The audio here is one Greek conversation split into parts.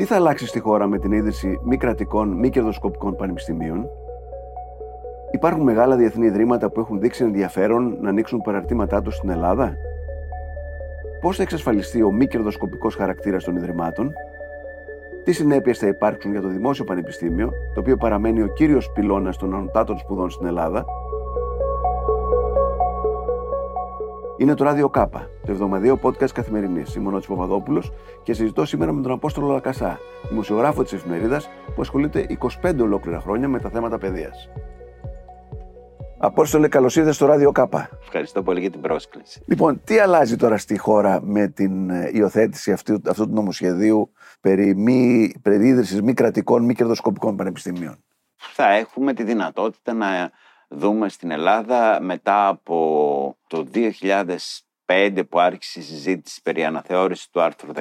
Τι θα αλλάξει στη χώρα με την ίδρυση μη κρατικών, μη κερδοσκοπικών πανεπιστημίων; Υπάρχουν μεγάλα διεθνή ιδρύματα που έχουν δείξει ενδιαφέρον να ανοίξουν παραρτήματά τους στην Ελλάδα; Πώς θα εξασφαλιστεί ο μη κερδοσκοπικός χαρακτήρας των ιδρυμάτων; Τι συνέπειες θα υπάρξουν για το δημόσιο πανεπιστήμιο, το οποίο παραμένει ο κύριος πυλώνας των ανωτάτων σπουδών στην Ελλάδα; Είναι το ράδιο Κάπα, το εβδομαδιαίο podcast καθημερινής. Είμαι ο Νότσος Παπαδόπουλος και συζητώ σήμερα με τον Απόστολο Λακασά, δημοσιογράφο της εφημερίδας που ασχολείται 25 ολόκληρα χρόνια με τα θέματα παιδείας. Απόστολε, καλώς ήρθατε στο ράδιο Κάπα. Ευχαριστώ πολύ για την πρόσκληση. Λοιπόν, τι αλλάζει τώρα στη χώρα με την ε, υιοθέτηση αυτού, αυτού του νομοσχεδίου περί, μη, περί ίδρυσης μη κρατικών, μη κερδοσκοπικών πανεπιστημίων; Θα έχουμε τη δυνατότητα να δούμε στην Ελλάδα μετά από το 2005 που άρχισε η συζήτηση περί αναθεώρησης του άρθρου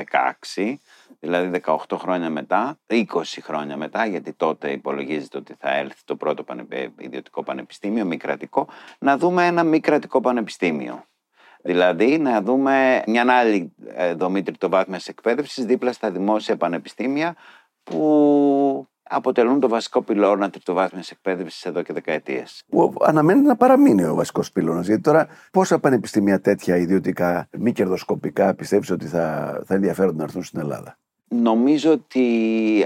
16, δηλαδή 18 χρόνια μετά, 20 χρόνια μετά, γιατί τότε υπολογίζεται ότι θα έλθει το πρώτο ε, ιδιωτικό πανεπιστήμιο, μη κρατικό, να δούμε ένα μη κρατικό πανεπιστήμιο. Δηλαδή να δούμε μια άλλη ε, δομή τριτοβάθμιας εκπαίδευσης δίπλα στα δημόσια πανεπιστήμια που αποτελούν το βασικό πυλώνα τριτοβάθμιας εκπαίδευσης εδώ και δεκαετίες. Που αναμένει να παραμείνει ο βασικός πυλώνας. Γιατί τώρα πόσα πανεπιστήμια τέτοια ιδιωτικά, μη κερδοσκοπικά, πιστεύεις ότι θα, θα ενδιαφέρονται να έρθουν στην Ελλάδα; Νομίζω ότι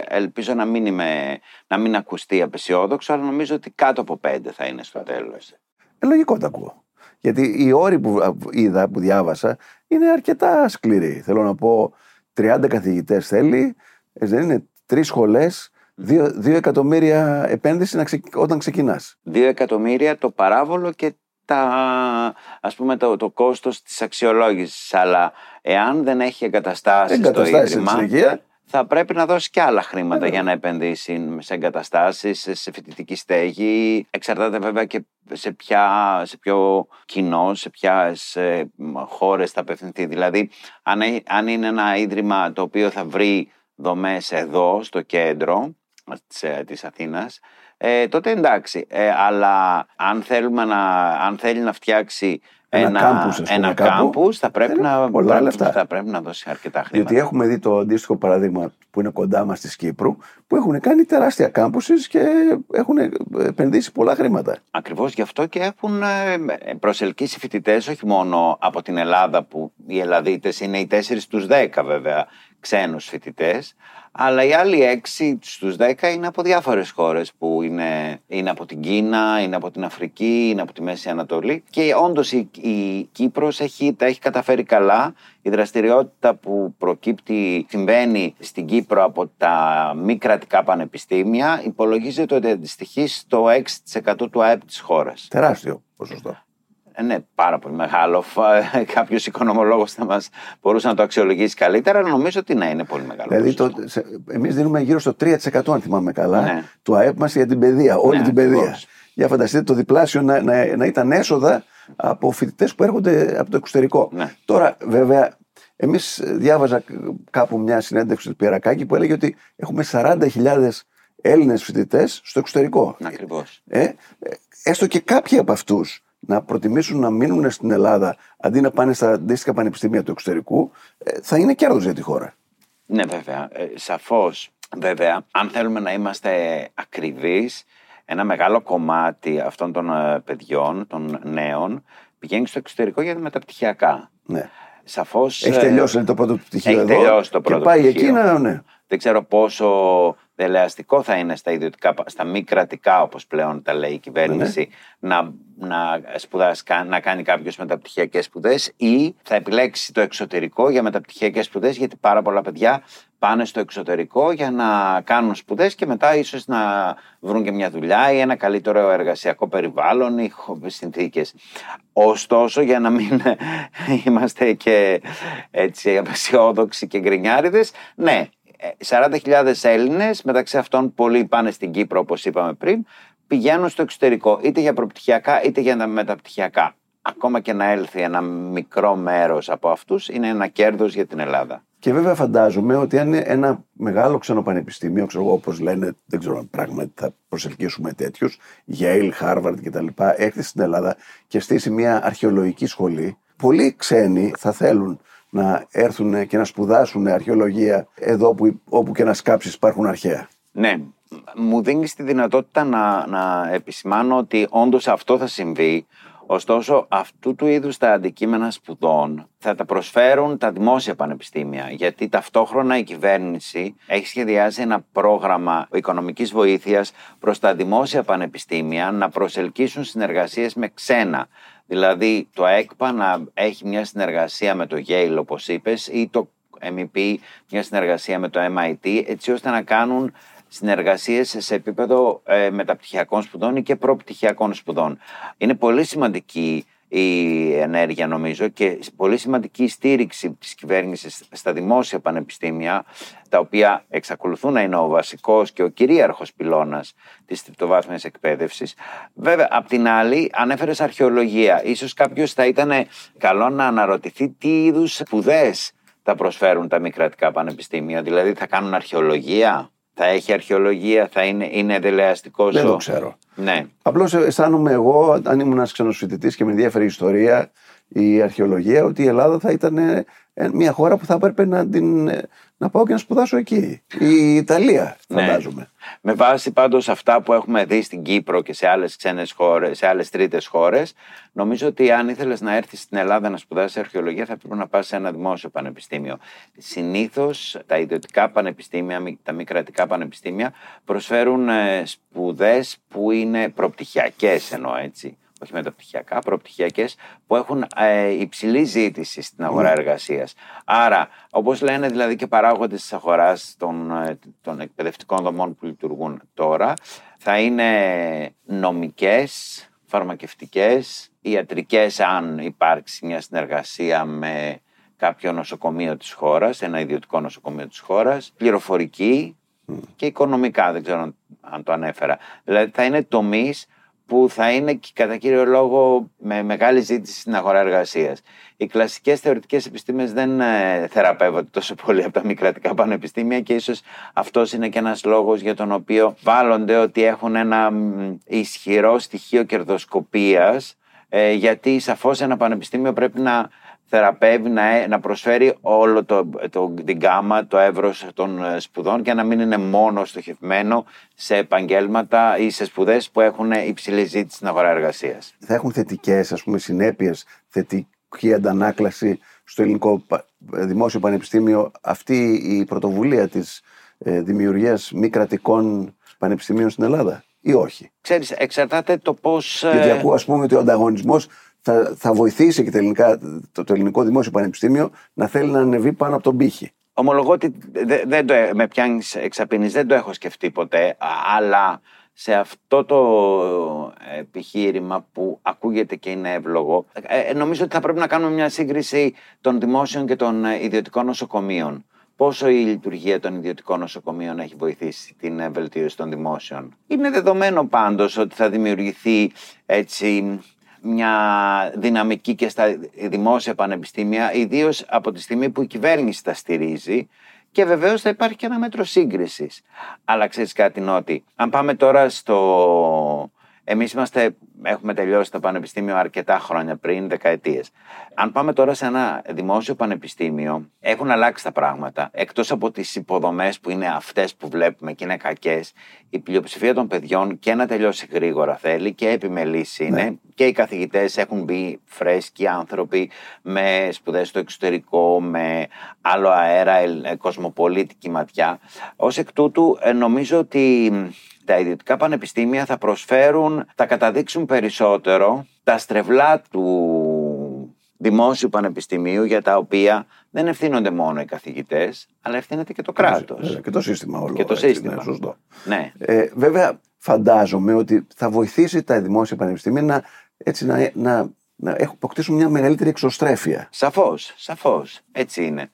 ελπίζω να μην, είμαι, να μην ακουστεί απεσιόδοξο, αλλά νομίζω ότι κάτω από πέντε θα είναι στο τέλος. Ε, λογικό το ακούω. Γιατί οι όροι που είδα, που διάβασα, είναι αρκετά σκληροί. Θέλω να πω, 30 καθηγητές θέλει, ε, δεν είναι τρεις σχολές, Δύο, δύο εκατομμύρια επένδυση να όταν ξεκινάς. Δύο εκατομμύρια το παράβολο και τα, ας πούμε, το, το κόστος της αξιολόγησης. Αλλά εάν δεν έχει εγκαταστάσεις, εγκαταστάσεις στο Ίδρυμα, θα πρέπει να δώσει και άλλα χρήματα για να επενδύσει σε εγκαταστάσεις, σε φοιτητική στέγη. Εξαρτάται βέβαια και σε, ποια, σε ποιο κοινό, σε ποιε χώρες θα απευθυνθεί. Δηλαδή, αν, αν είναι ένα ίδρυμα το οποίο θα βρει δομές εδώ, στο κέντρο, της, ε, της Αθήνας, ε, τότε εντάξει. Ε, αλλά αν, θέλουμε να, αν θέλει να φτιάξει ένα, ένα, κάμπους, ένα κάμπους, θα, πρέπει να, πρέπει, θα πρέπει να δώσει αρκετά χρήματα. Διότι έχουμε δει το αντίστοιχο παράδειγμα που είναι κοντά μας της Κύπρου, που έχουν κάνει τεράστια κάμπουσεις και έχουν επενδύσει πολλά χρήματα. Ακριβώς γι' αυτό και έχουν ε, προσελκύσει φοιτητές όχι μόνο από την Ελλάδα, που οι Ελλαδίτες είναι οι 4 στους 10 βέβαια ξένους φοιτητές, αλλά οι άλλοι έξι στους 10 είναι από διάφορες χώρες που είναι, είναι από την Κίνα, είναι από την Αφρική, είναι από τη Μέση Ανατολή και όντως η, η Κύπρος έχει, τα έχει καταφέρει καλά. Η δραστηριότητα που προκύπτει, συμβαίνει στην Κύπρο από τα μη κρατικά πανεπιστήμια υπολογίζεται ότι αντιστοιχεί στο 6% του ΑΕΠ της χώρας. Τεράστιο ποσοστό. Ε, ναι, πάρα πολύ μεγάλο. Κάποιος οικονομολόγος θα μας μπορούσε να το αξιολογήσει καλύτερα, αλλά νομίζω ότι ναι, είναι πολύ μεγάλο. Δηλαδή, εμείς δίνουμε γύρω στο 3% αν θυμάμαι καλά ναι. του ΑΕΠ μας για την παιδεία, όλη ναι, την παιδεία. Για φανταστείτε το διπλάσιο να, να, να ήταν έσοδα από φοιτητές που έρχονται από το εξωτερικό. Ναι. Τώρα, βέβαια, εμείς διάβαζα κάπου μια συνέντευξη του Πιερακάκη που έλεγε ότι έχουμε 40.000 Έλληνες φοιτητές στο εξωτερικό. Ακριβώς. Ε, ε, έστω και κάποιοι από αυτούς να προτιμήσουν να μείνουν στην Ελλάδα αντί να πάνε στα αντίστοιχα πανεπιστήμια του εξωτερικού, ε, θα είναι κέρδος για τη χώρα. Ναι, βέβαια. Ε, Σαφώς. Βέβαια, αν θέλουμε να είμαστε ακριβείς, ένα μεγάλο κομμάτι αυτών των ε, παιδιών, των νέων, πηγαίνει στο εξωτερικό για τα μεταπτυχιακά. Ναι. Σαφώς, έχει τελειώσει το πρώτο πτυχίο έχει εδώ τελειώσει το πρώτο και πάει πτυχίο. εκεί να, ναι. Δεν ξέρω πόσο δελεαστικό θα είναι στα ιδιωτικά, στα μη κρατικά όπως πλέον τα λέει η κυβέρνηση ναι. να, να, σπουδάσει, να κάνει κάποιος μεταπτυχιακές σπουδές ή θα επιλέξει το εξωτερικό για μεταπτυχιακές σπουδές γιατί πάρα πολλά παιδιά πάνε στο εξωτερικό για να κάνουν σπουδές και μετά ίσως να βρουν και μια δουλειά ή ένα καλύτερο εργασιακό περιβάλλον ή συνθήκες. Ωστόσο για να μην είμαστε και έτσι απεσιόδοξοι και γκρινιάριδες, ναι, 40.000 Έλληνες, μεταξύ αυτών πολλοί πάνε στην Κύπρο όπως είπαμε πριν, πηγαίνουν στο εξωτερικό είτε για προπτυχιακά είτε για τα μεταπτυχιακά. Ακόμα και να έλθει ένα μικρό μέρος από αυτούς είναι ένα κέρδος για την Ελλάδα. Και βέβαια φαντάζομαι ότι αν ένα μεγάλο ξένο πανεπιστήμιο, ξέρω εγώ όπως λένε, δεν ξέρω αν πράγματι θα προσελκύσουμε τέτοιους, Yale, Harvard κτλ. έρθει στην Ελλάδα και στήσει μια αρχαιολογική σχολή, πολλοί ξένοι θα θέλουν να έρθουν και να σπουδάσουν αρχαιολογία εδώ που, όπου και να σκάψεις υπάρχουν αρχαία. Ναι, μου δίνεις τη δυνατότητα να, να επισημάνω ότι όντως αυτό θα συμβεί. Ωστόσο, αυτού του είδους τα αντικείμενα σπουδών θα τα προσφέρουν τα δημόσια πανεπιστήμια, γιατί ταυτόχρονα η κυβέρνηση έχει σχεδιάσει ένα πρόγραμμα οικονομικής βοήθειας προς τα δημόσια πανεπιστήμια να προσελκύσουν συνεργασίες με ξένα. Δηλαδή, το ΕΚΠΑ να έχει μια συνεργασία με το Yale, όπως είπες, ή το MEP μια συνεργασία με το MIT, έτσι ώστε να κάνουν συνεργασίες σε επίπεδο ε, μεταπτυχιακών σπουδών ή και προπτυχιακών σπουδών. Είναι πολύ σημαντική η ενέργεια νομίζω και πολύ σημαντική η στήριξη της κυβέρνησης στα δημόσια πανεπιστήμια τα οποία εξακολουθούν να είναι ο βασικός και ο κυρίαρχος πυλώνας της τριτοβάθμιας εκπαίδευσης. Βέβαια, απ' την άλλη ανέφερες αρχαιολογία. Ίσως κάποιος θα ήταν καλό να αναρωτηθεί τι είδους σπουδές θα προσφέρουν τα μη κρατικά πανεπιστήμια. Δηλαδή θα κάνουν αρχαιολογία, θα έχει αρχαιολογία, θα είναι, είναι δελεαστικό. Δεν το ξέρω. Ναι. Απλώς αισθάνομαι εγώ, αν ήμουν ένας ξένο φοιτητή και με ενδιαφέρει η ιστορία, η αρχαιολογία, ότι η Ελλάδα θα ήταν ε, μια χώρα που θα έπρεπε να, την, ε, να πάω και να σπουδάσω εκεί. Η Ιταλία, ναι. φαντάζομαι. Ναι. Με βάση πάντως αυτά που έχουμε δει στην Κύπρο και σε άλλες ξένες χώρες, σε άλλες τρίτες χώρες, νομίζω ότι αν ήθελες να έρθεις στην Ελλάδα να σπουδάσεις αρχαιολογία, θα πρέπει να πας σε ένα δημόσιο πανεπιστήμιο. Συνήθως τα ιδιωτικά πανεπιστήμια, τα μη κρατικά πανεπιστήμια, προσφέρουν ε, σπουδές που είναι προπτυχιακές, εννοώ έτσι όχι μεταπτυχιακά, προπτυχιακές, που έχουν ε, υψηλή ζήτηση στην αγορά mm. εργασίας. Άρα, όπως λένε δηλαδή και παράγοντες της αγοράς των, ε, των εκπαιδευτικών δομών που λειτουργούν τώρα, θα είναι νομικές, φαρμακευτικές, ιατρικές αν υπάρξει μια συνεργασία με κάποιο νοσοκομείο της χώρας, ένα ιδιωτικό νοσοκομείο της χώρας, πληροφορική και οικονομικά, δεν ξέρω αν το ανέφερα. Δηλαδή θα είναι τομείς που θα είναι κατά κύριο λόγο με μεγάλη ζήτηση στην αγορά εργασίας. Οι κλασικές θεωρητικές επιστήμες δεν ε, θεραπεύονται τόσο πολύ από τα μη κρατικά πανεπιστήμια και ίσως αυτός είναι και ένας λόγος για τον οποίο βάλλονται ότι έχουν ένα ισχυρό στοιχείο κερδοσκοπίας. Ε, γιατί σαφώς ένα πανεπιστήμιο πρέπει να θεραπεύει, να, να προσφέρει όλο το, το, την γάμα, το εύρος των ε, σπουδών και να μην είναι μόνο στοχευμένο σε επαγγέλματα ή σε σπουδές που έχουν υψηλή ζήτηση στην αγορά εργασίας. Θα έχουν θετικές ας πούμε συνέπειες, θετική αντανάκλαση στο ελληνικό δημόσιο πανεπιστήμιο αυτή η πρωτοβουλία της ε, δημιουργίας μη κρατικών πανεπιστημίων στην Ελλάδα ή όχι; Ξέρεις, εξαρτάται το πώς... Γιατί ε, ακούω ας πούμε ότι ο ανταγωνισμός θα, θα βοηθήσει και το, ελληνικά, το, το ελληνικό δημόσιο πανεπιστήμιο να θέλει να ανεβεί πάνω από τον πύχη. Ομολογώ ότι δεν το, με πιάνεις εξαπίνεις, δεν το έχω σκεφτεί ποτέ, αλλά σε αυτό το επιχείρημα που ακούγεται και είναι εύλογο, ε, ε, νομίζω ότι θα πρέπει να κάνουμε μια σύγκριση των δημόσιων και των ε, ιδιωτικών νοσοκομείων. Πόσο η λειτουργία των ιδιωτικών νοσοκομείων έχει βοηθήσει την βελτίωση των δημόσιων. Είναι δεδομένο πάντως ότι θα δημιουργηθεί έτσι μια δυναμική και στα δημόσια πανεπιστήμια, ιδίως από τη στιγμή που η κυβέρνηση τα στηρίζει και βεβαίως θα υπάρχει και ένα μέτρο σύγκρισης. Αλλά ξέρεις κάτι Νότι, αν πάμε τώρα στο... Εμείς είμαστε έχουμε τελειώσει το πανεπιστήμιο αρκετά χρόνια πριν, δεκαετίες. Αν πάμε τώρα σε ένα δημόσιο πανεπιστήμιο, έχουν αλλάξει τα πράγματα. Εκτός από τις υποδομές που είναι αυτές που βλέπουμε και είναι κακές, η πλειοψηφία των παιδιών και να τελειώσει γρήγορα θέλει και επιμελή είναι. Ναι. Και οι καθηγητές έχουν μπει φρέσκοι άνθρωποι με σπουδές στο εξωτερικό, με άλλο αέρα, κοσμοπολίτικη ματιά. Ω εκ τούτου, ε, νομίζω ότι τα ιδιωτικά πανεπιστήμια θα προσφέρουν, θα καταδείξουν περισσότερο τα στρεβλά του δημόσιου πανεπιστημίου για τα οποία δεν ευθύνονται μόνο οι καθηγητές, αλλά ευθύνεται και το κράτος. Και το σύστημα όλο. Και το έτσι, σύστημα. Ναι, σωστό. Ναι. Ε, βέβαια, φαντάζομαι ότι θα βοηθήσει τα δημόσια πανεπιστήμια να, έτσι, να, να, να αποκτήσουν μια μεγαλύτερη εξωστρέφεια. Σαφώς, σαφώς. Έτσι είναι.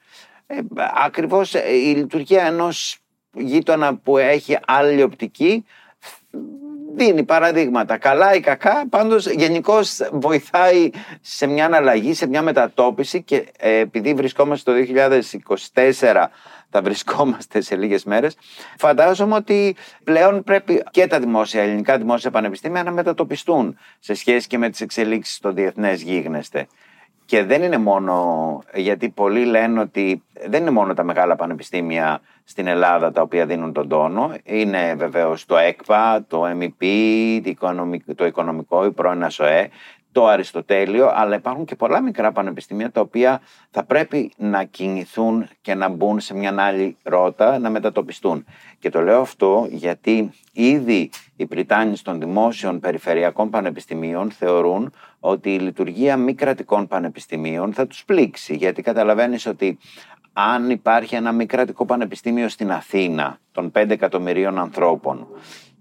Ε, Ακριβώς ε, η λειτουργία ενός γείτονα που έχει άλλη οπτική δίνει παραδείγματα. Καλά ή κακά, πάντως γενικώς βοηθάει σε μια αναλλαγή, σε μια μετατόπιση και ε, επειδή βρισκόμαστε το 2024 θα βρισκόμαστε σε λίγες μέρες, φαντάζομαι ότι πλέον πρέπει και τα δημόσια, ελληνικά δημόσια πανεπιστήμια να μετατοπιστούν σε σχέση και με τις εξελίξεις στο διεθνές γίγνεσθε. Και δεν είναι μόνο, γιατί πολλοί λένε ότι δεν είναι μόνο τα μεγάλα πανεπιστήμια στην Ελλάδα τα οποία δίνουν τον τόνο. Είναι βεβαίως το ΕΚΠΑ, το MEP, το Οικονομικό, η πρώην ΑΣΟΕ, το Αριστοτέλειο, αλλά υπάρχουν και πολλά μικρά πανεπιστήμια τα οποία θα πρέπει να κινηθούν και να μπουν σε μια άλλη ρότα, να μετατοπιστούν. Και το λέω αυτό γιατί ήδη οι Πριτάνοι των δημόσιων περιφερειακών πανεπιστημίων θεωρούν ότι η λειτουργία μη κρατικών πανεπιστημίων θα τους πλήξει, γιατί καταλαβαίνεις ότι αν υπάρχει ένα μη κρατικό πανεπιστήμιο στην Αθήνα των 5 εκατομμυρίων ανθρώπων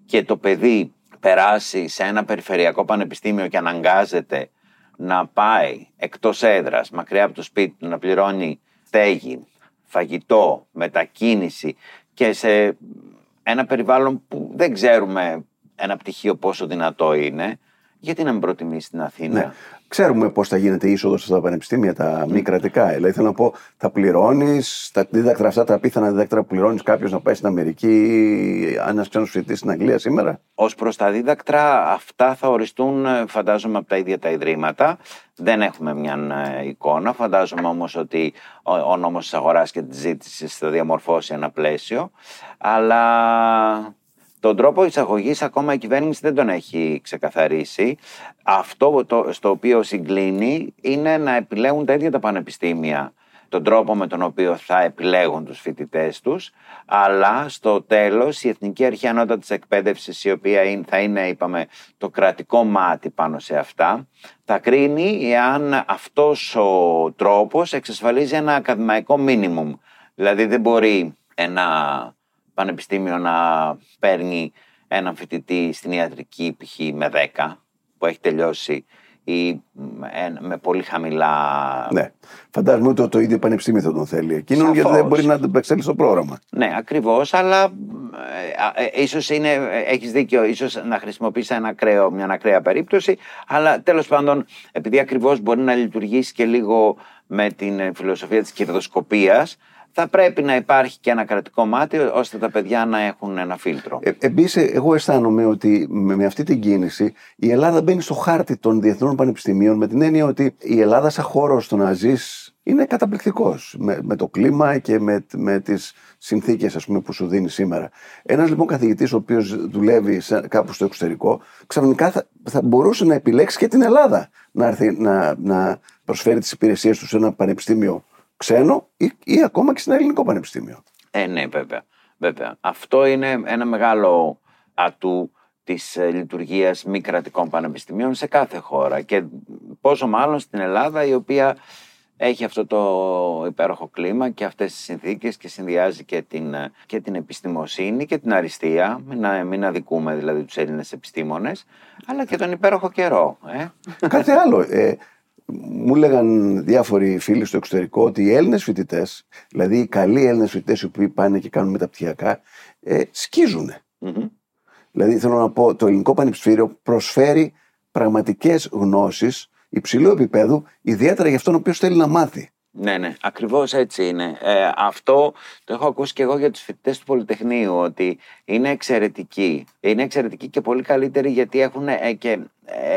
και το παιδί περάσει σε ένα περιφερειακό πανεπιστήμιο και αναγκάζεται να πάει εκτός έδρας, μακριά από το σπίτι του, να πληρώνει στέγη, φαγητό, μετακίνηση και σε ένα περιβάλλον που δεν ξέρουμε ένα πτυχίο πόσο δυνατό είναι, γιατί να μην προτιμήσει την Αθήνα; Ναι. Ξέρουμε πώς θα γίνεται η είσοδος στα πανεπιστήμια, τα μη κρατικά. Δηλαδή, θέλω να πω, θα πληρώνεις, τα δίδακτρα αυτά, τα πιθανά δίδακτρα που πληρώνεις κάποιος να πάει στην Αμερική, ένας ξένος φοιτητής στην Αγγλία σήμερα. Ω προς τα δίδακτρα, αυτά θα οριστούν, φαντάζομαι, από τα ίδια τα ιδρύματα. Δεν έχουμε μια ε, εικόνα. Φαντάζομαι όμως ότι ο, ο νόμος της αγοράς και της ζήτησης θα διαμορφώσει ένα πλαίσιο. Αλλά τον τρόπο εισαγωγής ακόμα η κυβέρνηση δεν τον έχει ξεκαθαρίσει. Αυτό το, στο οποίο συγκλίνει είναι να επιλέγουν τα ίδια τα πανεπιστήμια τον τρόπο με τον οποίο θα επιλέγουν τους φοιτητές τους, αλλά στο τέλος η Εθνική Αρχή Ανώτατης της Εκπαίδευσης, η οποία θα είναι, είπαμε, το κρατικό μάτι πάνω σε αυτά, θα κρίνει εάν αυτός ο τρόπος εξασφαλίζει ένα ακαδημαϊκό μίνιμουμ. Δηλαδή δεν μπορεί ένα πανεπιστήμιο να παίρνει έναν φοιτητή στην ιατρική π.χ. με 10 που έχει τελειώσει ή με πολύ χαμηλά. Ναι. Φαντάζομαι ότι το ίδιο πανεπιστήμιο θα τον θέλει εκείνον, γιατί δεν μπορεί να ανταπεξέλθει στο πρόγραμμα. Ναι, ακριβώς, αλλά ε, ε, ίσως είναι, έχεις δίκιο, ίσως να χρησιμοποιήσει ένα ακραίο, μια ακραία περίπτωση, αλλά τέλος πάντων, επειδή ακριβώς μπορεί να λειτουργήσει και λίγο με την φιλοσοφία της κερδοσκοπίας, θα πρέπει να υπάρχει και ένα κρατικό μάτι ώστε τα παιδιά να έχουν ένα φίλτρο. Ε, Επίση, εγώ αισθάνομαι ότι με, με, αυτή την κίνηση η Ελλάδα μπαίνει στο χάρτη των διεθνών πανεπιστημίων με την έννοια ότι η Ελλάδα σαν χώρο στο να ζεις είναι καταπληκτικός με, με το κλίμα και με, με τις συνθήκες που σου δίνει σήμερα. Ένας λοιπόν καθηγητής ο οποίος δουλεύει σε, κάπου στο εξωτερικό, ξαφνικά θα, θα μπορούσε να επιλέξει και την Ελλάδα να, έρθει, να, να προσφέρει τις υπηρεσίες του σε ένα πανεπιστήμιο ξένο ή, ή ακόμα και στην ελληνικό πανεπιστήμιο. Ε, ναι, βέβαια. βέβαια. Αυτό είναι ένα μεγάλο ατού της ε, λειτουργίας μη κρατικών πανεπιστημίων σε κάθε χώρα και πόσο μάλλον στην Ελλάδα η οποία έχει αυτό το υπέροχο κλίμα και αυτές τις συνθήκες και συνδυάζει και την, ε, και την επιστημοσύνη και την αριστεία, μην, μην αδικούμε δηλαδή τους Έλληνες επιστήμονες, αλλά και τον υπέροχο καιρό. Ε. Κάτι άλλο. Ε, μου έλεγαν διάφοροι φίλοι στο εξωτερικό ότι οι Έλληνες φοιτητές, δηλαδή οι καλοί Έλληνες φοιτητές οι οποίοι πάνε και κάνουν μεταπτυχιακά, ε, σκίζουν. Mm-hmm. Δηλαδή θέλω να πω, το ελληνικό πανεπιστήμιο προσφέρει πραγματικές γνώσεις υψηλού επίπεδου, ιδιαίτερα για αυτόν ο οποίος θέλει να μάθει. Ναι, ναι, ακριβώς έτσι είναι. Ε, αυτό το έχω ακούσει και εγώ για τους φοιτητές του Πολυτεχνείου, ότι είναι εξαιρετικοί. Είναι εξαιρετικοί και πολύ καλύτεροι γιατί έχουν ε, και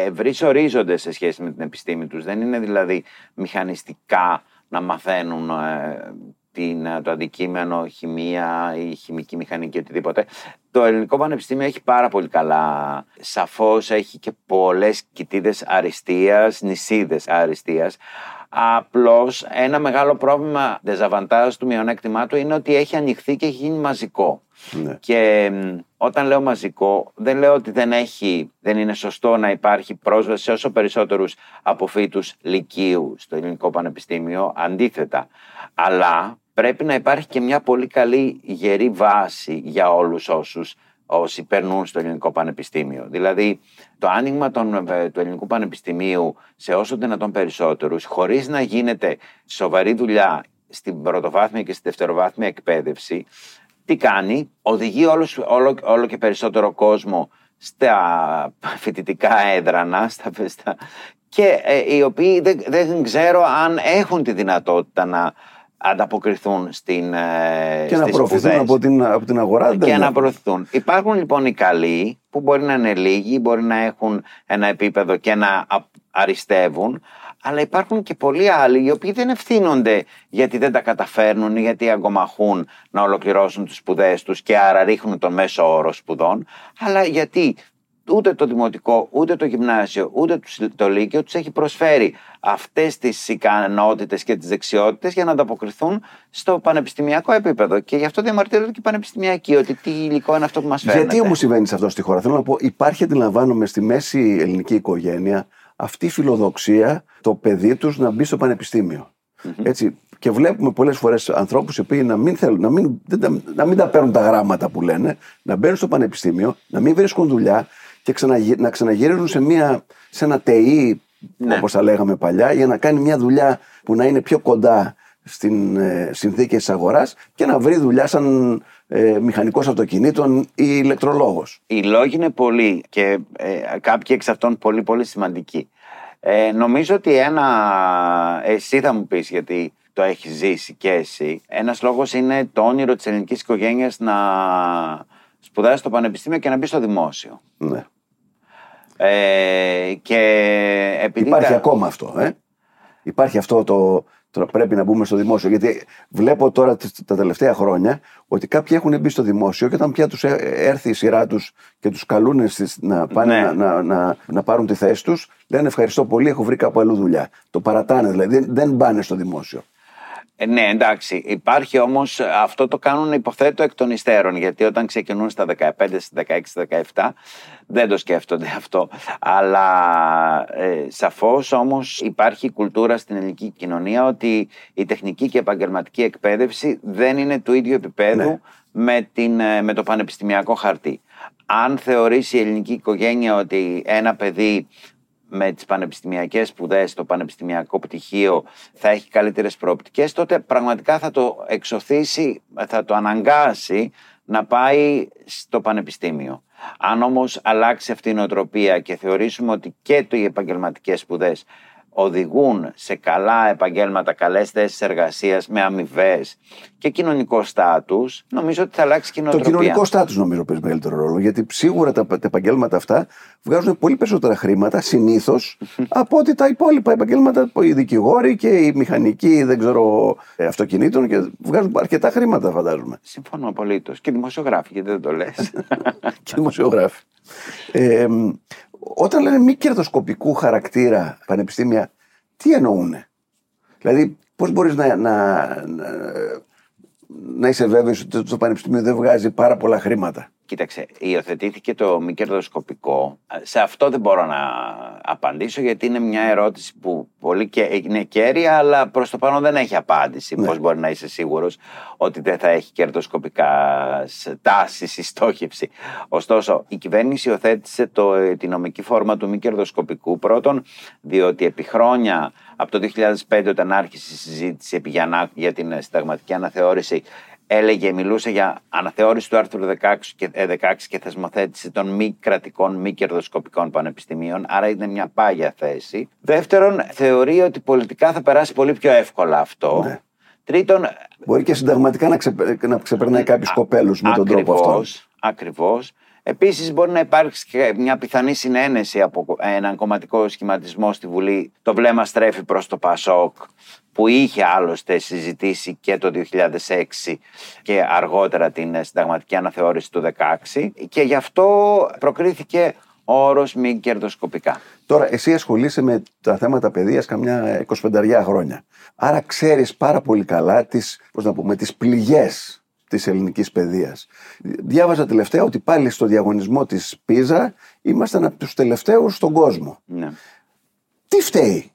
ευρύ ορίζοντες σε σχέση με την επιστήμη τους. Δεν είναι δηλαδή μηχανιστικά να μαθαίνουν ε, την, το αντικείμενο, χημεία ή χημική μηχανική, οτιδήποτε. Το ελληνικό πανεπιστήμιο έχει πάρα πολύ καλά. Σαφώς έχει και πολλές κοιτίδες αριστείας, νησίδες αριστείας. Απλώς ένα μεγάλο πρόβλημα δεζαβαντάζ του μειονέκτημά του είναι ότι έχει ανοιχθεί και έχει γίνει μαζικό. Ναι. Και όταν λέω μαζικό, δεν λέω ότι δεν, έχει, δεν είναι σωστό να υπάρχει πρόσβαση σε όσο περισσότερους αποφύτους λυκείου στο ελληνικό πανεπιστήμιο. Αντίθετα. Αλλά πρέπει να υπάρχει και μια πολύ καλή γερή βάση για όλους όσους όσοι περνούν στο ελληνικό πανεπιστήμιο. Δηλαδή, το άνοιγμα των, ε, του ελληνικού πανεπιστημίου σε όσο δυνατόν περισσότερους, χωρίς να γίνεται σοβαρή δουλειά στην πρωτοβάθμια και στη δευτεροβάθμια εκπαίδευση, τι κάνει, οδηγεί όλο, όλο, όλο και περισσότερο κόσμο στα φοιτητικά έδρανα στα, στα, και ε, οι οποίοι δεν, δεν ξέρω αν έχουν τη δυνατότητα να ανταποκριθούν στην ε, Και να προωθηθούν από την, από την αγορά. Και να προωθηθούν. Υπάρχουν λοιπόν οι καλοί που μπορεί να είναι λίγοι, μπορεί να έχουν ένα επίπεδο και να αριστεύουν, αλλά υπάρχουν και πολλοί άλλοι οι οποίοι δεν ευθύνονται γιατί δεν τα καταφέρνουν, γιατί αγκομαχούν να ολοκληρώσουν τις σπουδές τους και άρα ρίχνουν τον μέσο όρο σπουδών, αλλά γιατί ούτε το δημοτικό, ούτε το γυμνάσιο, ούτε το λύκειο τους έχει προσφέρει αυτές τις ικανότητες και τις δεξιότητες για να ανταποκριθούν στο πανεπιστημιακό επίπεδο. Και γι' αυτό διαμαρτύρονται και οι πανεπιστημιακοί, ότι τι υλικό είναι αυτό που μας φέρνει. Γιατί όμως συμβαίνει σε αυτό στη χώρα; Θέλω να πω, υπάρχει αντιλαμβάνομαι στη μέση ελληνική οικογένεια αυτή η φιλοδοξία το παιδί τους να μπει στο πανεπιστημιο Έτσι, και βλέπουμε πολλές φορές ανθρώπους οι οποίοι να μην, θέλουν, να, μην, να μην τα παίρνουν τα γράμματα που λένε, να μπαίνουν στο πανεπιστήμιο, να μην βρίσκουν δουλειά και να ξαναγυρίζουν σε, μια, σε ένα ΤΕΙ, ναι. όπως τα λέγαμε παλιά, για να κάνει μια δουλειά που να είναι πιο κοντά στην ε, συνθήκη της αγοράς και να βρει δουλειά σαν ε, μηχανικός αυτοκινήτων ή ηλεκτρολόγος. Οι λόγοι είναι πολλοί και ε, κάποιοι εξ αυτών πολύ πολύ σημαντικοί. Ε, νομίζω ότι ένα, εσύ θα μου πεις γιατί το έχεις ζήσει και εσύ, ένας λόγος είναι το όνειρο της ελληνικής οικογένειας να σπουδάσει στο πανεπιστήμιο και να μπει στο δημόσιο. Ναι. Ε, και επειδή Υπάρχει ακόμα αυτό, ε; Υπάρχει αυτό το, Τώρα πρέπει να μπούμε στο δημόσιο. Γιατί βλέπω τώρα τα τελευταία χρόνια ότι κάποιοι έχουν μπει στο δημόσιο και όταν πια τους έρθει η σειρά τους και τους καλούν να, πάνε ναι. να, να, να, πάρουν τη θέση τους, λένε ευχαριστώ πολύ, έχω βρει κάπου αλλού δουλειά. Το παρατάνε δηλαδή, δεν, δεν πάνε στο δημόσιο. Ε, ναι, εντάξει. Υπάρχει όμως, αυτό το κάνουν υποθέτω εκ των υστέρων. Γιατί όταν ξεκινούν στα 15, στα 16, 17, δεν το σκέφτονται αυτό. Αλλά ε, σαφώς όμως υπάρχει κουλτούρα στην ελληνική κοινωνία ότι η τεχνική και επαγγελματική εκπαίδευση δεν είναι του ίδιου επίπεδου ναι. με, την, ε, με το πανεπιστημιακό χαρτί. Αν θεωρήσει η ελληνική οικογένεια ότι ένα παιδί με τις πανεπιστημιακές σπουδές, το πανεπιστημιακό πτυχίο θα έχει καλύτερες προοπτικές, τότε πραγματικά θα το εξωθήσει, θα το αναγκάσει να πάει στο πανεπιστήμιο. Αν όμως αλλάξει αυτή η νοοτροπία και θεωρήσουμε ότι και οι επαγγελματικές σπουδές οδηγούν σε καλά επαγγέλματα, καλές θέσεις εργασίας με αμοιβές και κοινωνικό στάτους, νομίζω ότι θα αλλάξει κοινωνικό Το κοινωνικό στάτους νομίζω παίζει μεγαλύτερο ρόλο, γιατί σίγουρα τα, τα επαγγέλματα αυτά βγάζουν πολύ περισσότερα χρήματα συνήθως από ότι τα υπόλοιπα επαγγέλματα, οι δικηγόροι και οι μηχανικοί, δεν ξέρω, ε, αυτοκινήτων και βγάζουν αρκετά χρήματα φαντάζομαι. Συμφωνώ απολύτως. Και δημοσιογράφοι, γιατί δεν το λες. και δημοσιογράφοι. Ε, όταν λένε μη κερδοσκοπικού χαρακτήρα πανεπιστήμια, τι εννοούν. Δηλαδή, πώς μπορείς να, να, να, να είσαι βέβαιος ότι το πανεπιστήμιο δεν βγάζει πάρα πολλά χρήματα; Κοίταξε, υιοθετήθηκε το μη κερδοσκοπικό. Σε αυτό δεν μπορώ να απαντήσω γιατί είναι μια ερώτηση που πολύ και, είναι κέρια αλλά προς το πάνω δεν έχει απάντηση. Ναι. Πώς μπορεί να είσαι σίγουρος ότι δεν θα έχει κερδοσκοπικά τάσεις ή στόχευση. Ωστόσο, η κυβέρνηση υιοθέτησε το, τη νομική φόρμα του μη κερδοσκοπικού πρώτον διότι επί χρόνια από το 2005 όταν άρχισε η συζήτηση επί για την συνταγματική αναθεώρηση έλεγε, μιλούσε για αναθεώρηση του άρθρου 16 και, 16 ε, και θεσμοθέτηση των μη κρατικών, μη κερδοσκοπικών πανεπιστημίων, άρα είναι μια πάγια θέση. Δεύτερον, θεωρεί ότι πολιτικά θα περάσει πολύ πιο εύκολα αυτό. Ναι. Τρίτον. Μπορεί και συνταγματικά να, ξεπε... να ξεπερνάει κάποιους κοπέλους με τον τρόπο αυτό. Ακριβώς. Επίσης, μπορεί να υπάρξει και μια πιθανή συνένεση από έναν κομματικό σχηματισμό στη Βουλή. Το βλέμμα στρέφει προς το Πασόκ που είχε άλλωστε συζητήσει και το 2006 και αργότερα την συνταγματική αναθεώρηση του 2016 και γι' αυτό προκρίθηκε ο όρος μη κερδοσκοπικά. Τώρα, εσύ ασχολείσαι με τα θέματα παιδείας καμιά 25 χρόνια. Άρα ξέρεις πάρα πολύ καλά τις, πώς να πούμε, τις πληγές της ελληνικής παιδείας. Διάβαζα τελευταία ότι πάλι στο διαγωνισμό της Πίζα ήμασταν από τους τελευταίους στον κόσμο. Ναι. Τι φταίει;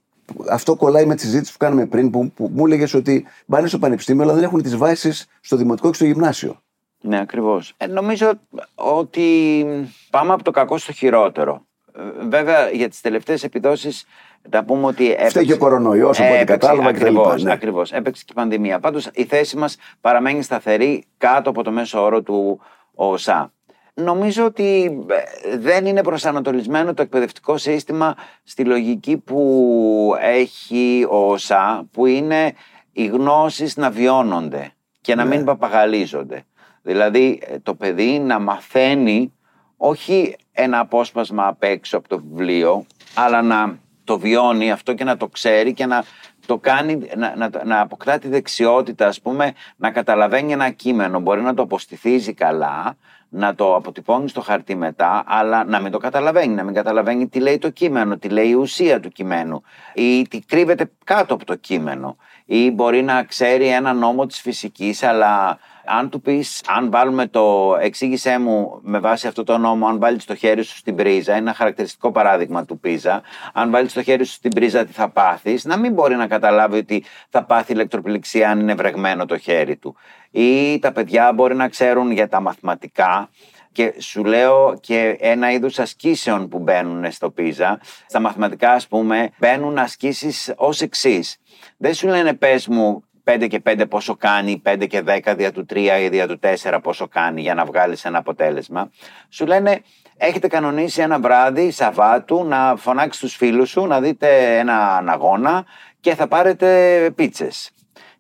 Αυτό κολλάει με τη συζήτηση που κάναμε πριν, που, που μου έλεγες ότι πάνε στο πανεπιστήμιο, αλλά δεν έχουν τις βάσεις στο δημοτικό και στο γυμνάσιο. Ναι, ακριβώς. Ε, νομίζω ότι πάμε από το κακό στο χειρότερο. Ε, βέβαια, για τις τελευταίες επιδόσεις να πούμε ότι. Έπαιξε... Φταίει και ο κορονοϊός, από ό,τι κατάλαβα Ακριβώς. Ναι. Ακριβώς. Έπαιξε και η πανδημία. Πάντως η θέση μας παραμένει σταθερή κάτω από το μέσο όρο του ΟΣΑ. Νομίζω ότι ε, δεν είναι προσανατολισμένο το εκπαιδευτικό σύστημα στη λογική που έχει ο ΩΣΑ, που είναι οι γνώσεις να βιώνονται και να μην ναι. παπαγαλίζονται. Δηλαδή ε, το παιδί να μαθαίνει όχι ένα απόσπασμα απ' έξω από το βιβλίο, αλλά να το βιώνει αυτό και να το ξέρει και να το κάνει, να, να, να αποκτά τη δεξιότητα, ας πούμε, να καταλαβαίνει ένα κείμενο. Μπορεί να το αποστηθίζει καλά, να το αποτυπώνεις στο χαρτί μετά, αλλά να μην το καταλαβαίνει, να μην καταλαβαίνει τι λέει το κείμενο, τι λέει η ουσία του κειμένου ή τι κρύβεται κάτω από το κείμενο. Ή μπορεί να ξέρει ένα νόμο της φυσικής, αλλά αν του πεις, αν βάλουμε το εξήγησέ μου με βάση αυτό το νόμο, αν βάλεις το χέρι σου στην πρίζα, είναι ένα χαρακτηριστικό παράδειγμα του πίζα, αν βάλεις το χέρι σου στην πρίζα, τι θα πάθεις, να μην μπορεί να καταλάβει ότι θα πάθει ηλεκτροπληξία αν είναι βρεγμένο το χέρι του. Ή τα παιδιά μπορεί να ξέρουν για τα μαθηματικά, και σου λέω και ένα είδου ασκήσεων που μπαίνουν στο πίζα. Στα μαθηματικά, ας πούμε, μπαίνουν ασκήσεις ως εξής. Δεν σου λένε πες μου 5 και 5 πόσο κάνει, 5 και 10 δια του 3 ή δια του 4 πόσο κάνει για να βγάλεις ένα αποτέλεσμα. Σου λένε έχετε κανονίσει ένα βράδυ Σαββάτου να φωνάξεις τους φίλους σου, να δείτε ένα αγώνα και θα πάρετε πίτσες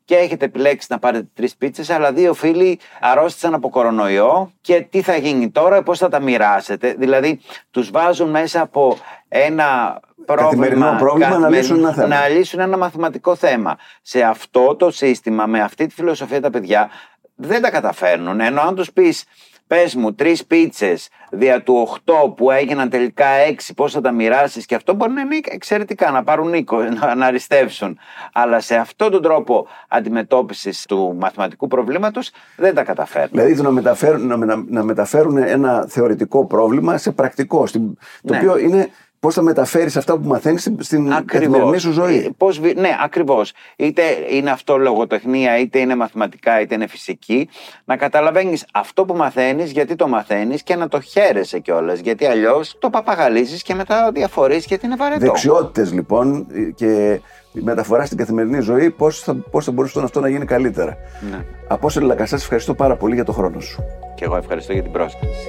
και έχετε επιλέξει να πάρετε τρεις πίτσες, αλλά δύο φίλοι αρρώστησαν από κορονοϊό και τι θα γίνει τώρα, πώς θα τα μοιράσετε; Δηλαδή, τους βάζουν μέσα από ένα πρόβλημα, πρόβλημα να, λύσουν ένα θέμα. να λύσουν ένα μαθηματικό θέμα. Σε αυτό το σύστημα, με αυτή τη φιλοσοφία τα παιδιά δεν τα καταφέρνουν. Ενώ αν τους πεις Πες μου, τρεις πίτσες δια του 8 που έγιναν τελικά 6, πώς θα τα μοιράσεις; Και αυτό μπορεί να είναι εξαιρετικά, να πάρουν νίκο, να, να αριστεύσουν. Αλλά σε αυτόν τον τρόπο αντιμετώπισης του μαθηματικού προβλήματος δεν τα καταφέρνουν. Δηλαδή να μεταφέρουν, να, να μεταφέρουν ένα θεωρητικό πρόβλημα σε πρακτικό, το ναι. οποίο είναι πώς θα μεταφέρεις αυτά που μαθαίνεις στην καθημερινή σου ζωή; Ε, πώς, ναι, ακριβώς. Είτε είναι αυτό λογοτεχνία, είτε είναι μαθηματικά, είτε είναι φυσική. Να καταλαβαίνεις αυτό που μαθαίνεις, γιατί το μαθαίνεις και να το χαίρεσαι κιόλας. Γιατί αλλιώς το παπαγαλίζεις και μετά διαφορείς γιατί είναι βαρετό. Δεξιότητες λοιπόν και η μεταφορά στην καθημερινή ζωή, πώς θα, πώς θα μπορούσε αυτό να γίνει καλύτερα. Ναι. Από όσο Λακασάς, ευχαριστώ πάρα πολύ για το χρόνο σου. Και εγώ ευχαριστώ για την πρόσκληση.